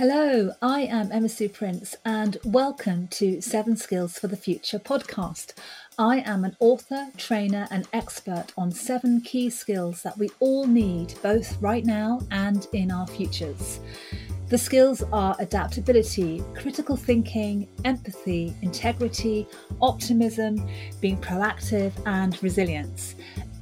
Hello, I am Emma Sue Prince, and welcome to Seven Skills for the Future podcast. I am an author, trainer, and expert on seven key skills that we all need both right now and in our futures. The skills are adaptability, critical thinking, empathy, integrity, optimism, being proactive, and resilience.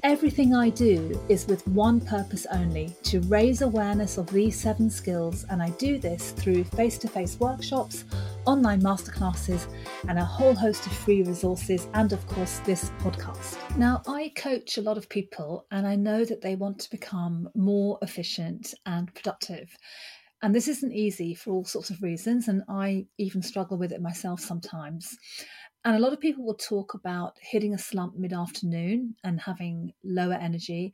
Everything I do is with one purpose only to raise awareness of these seven skills, and I do this through face to face workshops, online masterclasses, and a whole host of free resources, and of course, this podcast. Now, I coach a lot of people, and I know that they want to become more efficient and productive. And this isn't easy for all sorts of reasons, and I even struggle with it myself sometimes. And a lot of people will talk about hitting a slump mid afternoon and having lower energy.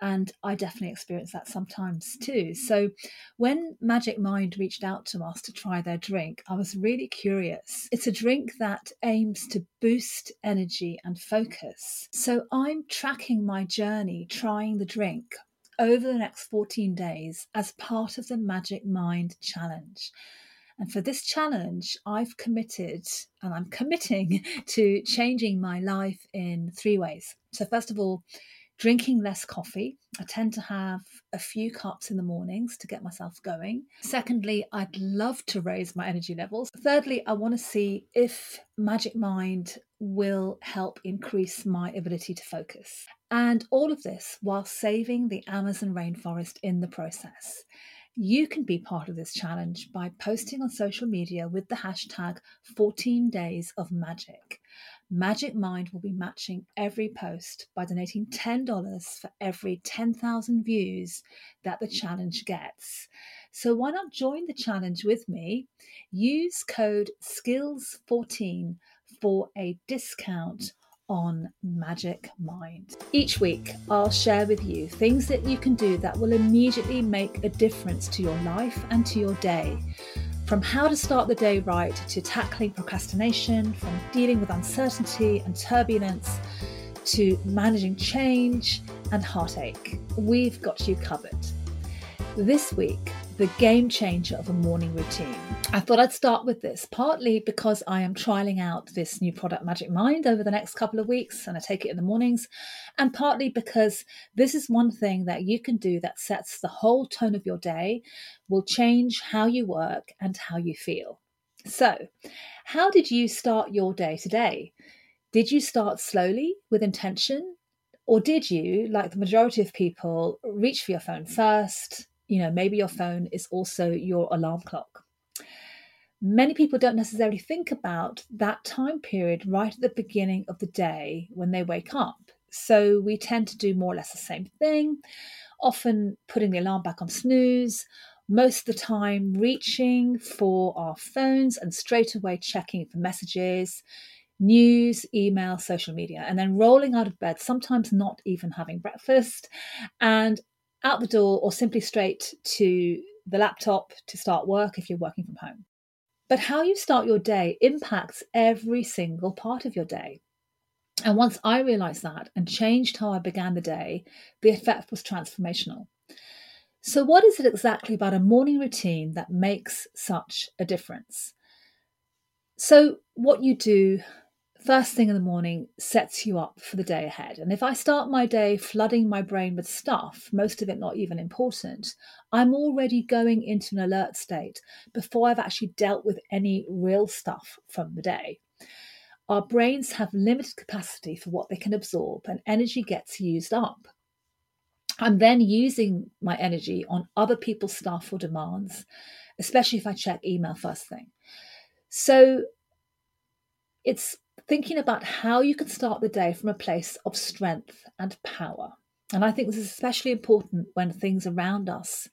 And I definitely experience that sometimes too. So when Magic Mind reached out to us to try their drink, I was really curious. It's a drink that aims to boost energy and focus. So I'm tracking my journey trying the drink over the next 14 days as part of the Magic Mind Challenge. And for this challenge, I've committed and I'm committing to changing my life in three ways. So, first of all, drinking less coffee. I tend to have a few cups in the mornings to get myself going. Secondly, I'd love to raise my energy levels. Thirdly, I want to see if Magic Mind will help increase my ability to focus. And all of this while saving the Amazon rainforest in the process. You can be part of this challenge by posting on social media with the hashtag 14 Days of Magic. Magic Mind will be matching every post by donating $10 for every 10,000 views that the challenge gets. So why not join the challenge with me? Use code SKILLS14 for a discount on Magic Mind. Each week, I'll share with you things that you can do that will immediately make a difference to your life and to your day. From how to start the day right to tackling procrastination, from dealing with uncertainty and turbulence to managing change and heartache, we've got you covered. This week, the game changer of a morning routine. I thought I'd start with this, partly because I am trialing out this new product, Magic Mind, over the next couple of weeks, and I take it in the mornings, and partly because this is one thing that you can do that sets the whole tone of your day, will change how you work and how you feel. So, how did you start your day today? Did you start slowly with intention? Or did you, like the majority of people, reach for your phone first, you know, maybe your phone is also your alarm clock. Many people don't necessarily think about that time period right at the beginning of the day when they wake up. So we tend to do more or less the same thing, often putting the alarm back on snooze, most of the time reaching for our phones and straight away checking for messages, news, email, social media, and then rolling out of bed, sometimes not even having breakfast, and out the door or simply straight to the laptop to start work if you're working from home. But how you start your day impacts every single part of your day. And once I realized that and changed how I began the day, the effect was transformational. So, what is it exactly about a morning routine that makes such a difference? So, what you do first thing in the morning sets you up for the day ahead. And if I start my day flooding my brain with stuff, most of it not even important, I'm already going into an alert state before I've actually dealt with any real stuff from the day. Our brains have limited capacity for what they can absorb, and energy gets used up. I'm then using my energy on other people's stuff or demands, especially if I check email first thing. So it's thinking about how you can start the day from a place of strength and power. And I think this is especially important when things around us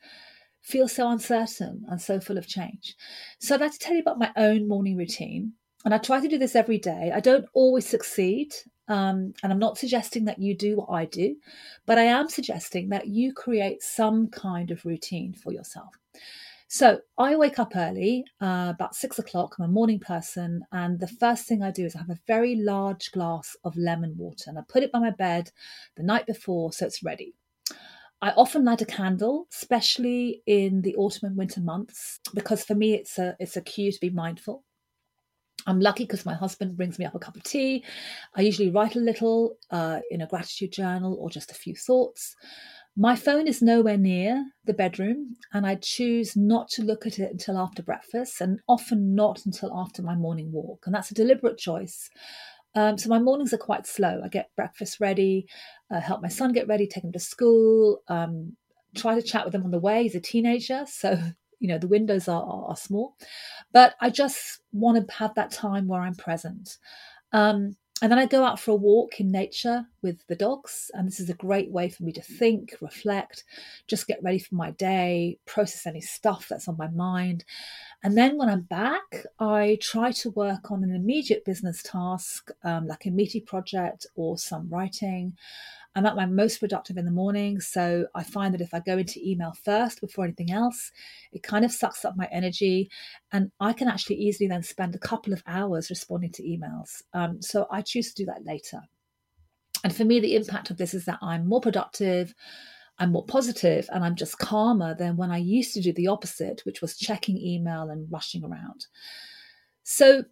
feel so uncertain and so full of change. So I'd like to tell you about my own morning routine. And I try to do this every day. I don't always succeed. Um, and I'm not suggesting that you do what I do, but I am suggesting that you create some kind of routine for yourself. So I wake up early, uh, about six o'clock. I'm a morning person, and the first thing I do is I have a very large glass of lemon water, and I put it by my bed the night before so it's ready. I often light a candle, especially in the autumn and winter months, because for me it's a it's a cue to be mindful. I'm lucky because my husband brings me up a cup of tea. I usually write a little uh, in a gratitude journal or just a few thoughts. My phone is nowhere near the bedroom, and I choose not to look at it until after breakfast, and often not until after my morning walk. And that's a deliberate choice. Um, so my mornings are quite slow. I get breakfast ready, uh, help my son get ready, take him to school, um, try to chat with him on the way. He's a teenager, so you know the windows are, are, are small but i just want to have that time where i'm present um, and then i go out for a walk in nature with the dogs and this is a great way for me to think reflect just get ready for my day process any stuff that's on my mind. And then when i'm back i try to work on an immediate business task um, like a meaty project or some writing I'm at my most productive in the morning. So I find that if I go into email first before anything else, it kind of sucks up my energy. And I can actually easily then spend a couple of hours responding to emails. Um, so I choose to do that later. And for me, the impact of this is that I'm more productive. I'm more positive and I'm just calmer than when I used to do the opposite, which was checking email and rushing around. So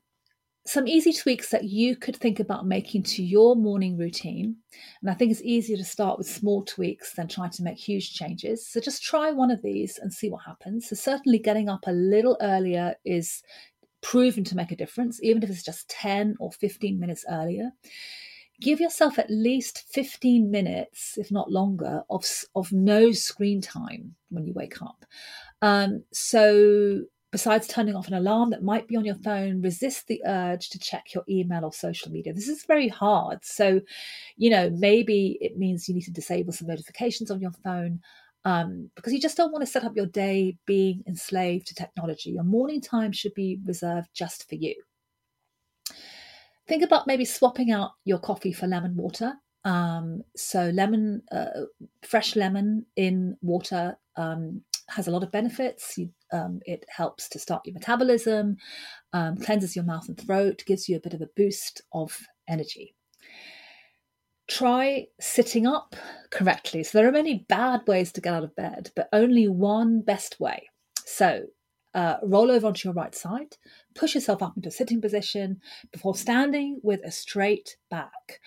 some easy tweaks that you could think about making to your morning routine. And I think it's easier to start with small tweaks than trying to make huge changes. So just try one of these and see what happens. So, certainly getting up a little earlier is proven to make a difference, even if it's just 10 or 15 minutes earlier. Give yourself at least 15 minutes, if not longer, of, of no screen time when you wake up. Um, so besides turning off an alarm that might be on your phone, resist the urge to check your email or social media. This is very hard. So, you know, maybe it means you need to disable some notifications on your phone um, because you just don't want to set up your day being enslaved to technology. Your morning time should be reserved just for you. Think about maybe swapping out your coffee for lemon water. Um, so, lemon, uh, fresh lemon in water um, has a lot of benefits. You, um, it helps to start your metabolism, um, cleanses your mouth and throat, gives you a bit of a boost of energy. Try sitting up correctly. So, there are many bad ways to get out of bed, but only one best way. So, uh, roll over onto your right side, push yourself up into a sitting position before standing with a straight back.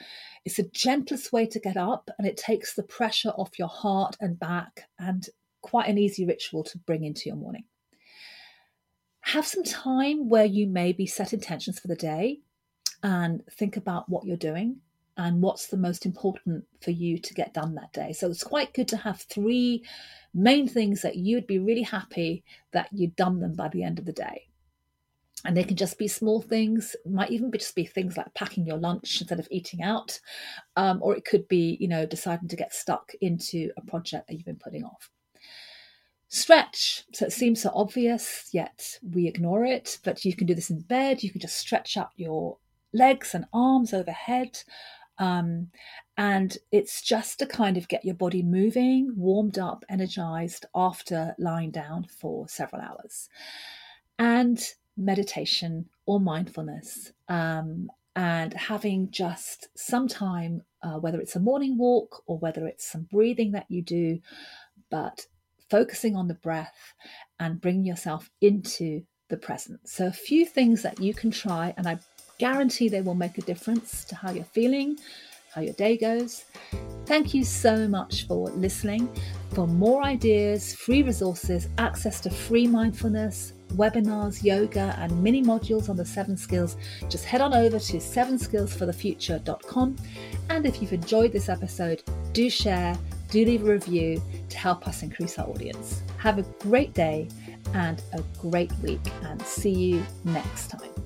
It's the gentlest way to get up and it takes the pressure off your heart and back and quite an easy ritual to bring into your morning. Have some time where you maybe set intentions for the day and think about what you're doing and what's the most important for you to get done that day. So it's quite good to have three main things that you'd be really happy that you'd done them by the end of the day. And they can just be small things, might even be just be things like packing your lunch instead of eating out, um, or it could be, you know, deciding to get stuck into a project that you've been putting off. Stretch. So it seems so obvious, yet we ignore it. But you can do this in bed. You can just stretch out your legs and arms overhead. Um, and it's just to kind of get your body moving, warmed up, energized after lying down for several hours. And meditation or mindfulness. Um, and having just some time, uh, whether it's a morning walk or whether it's some breathing that you do, but focusing on the breath and bringing yourself into the present. So, a few things that you can try, and I guarantee they will make a difference to how you're feeling, how your day goes. Thank you so much for listening. For more ideas, free resources, access to free mindfulness, webinars, yoga, and mini modules on the seven skills, just head on over to sevenskillsforthefuture.com. And if you've enjoyed this episode, do share do leave a review to help us increase our audience. Have a great day and a great week, and see you next time.